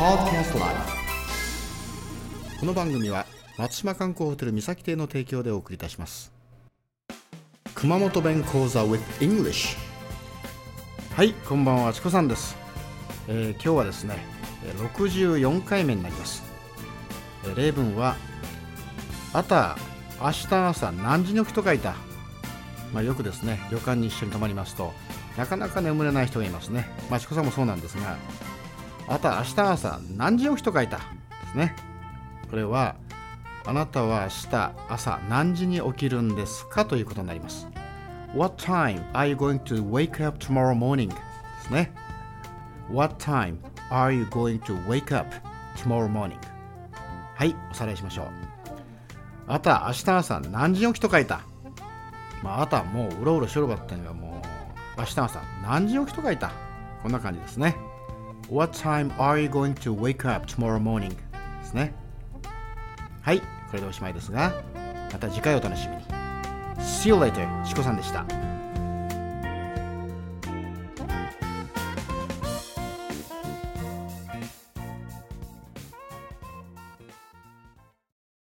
Podcast Live この番組は松島観光ホテル三崎邸の提供でお送りいたします。熊本弁講座 with English はいこんばんはチコさんです、えー今日はですねえー64回目になります、えー例文はあた明日朝何時に起きと書いた？まあ、よくですね旅館に一緒に泊まりますとなかなか眠れない人がいますね。まあチコさんもそうなんですがあた明日朝何時起きと書いたですね。これはあなたは明日朝何時に起きるんですかということになります。What time are you going to wake up tomorrow morning? ですね。What time are you going to wake up tomorrow morning? はいおさらいしましょう。あた明日朝何時起きと書いた。まあ、あとはもううろうろしろばってんがもう明日朝何時起きと書いた。こんな感じですね。What time are you going to wake up tomorrow morning? ですねはいこれでおしまいですがまた次回お楽しみに See you later チコさんでした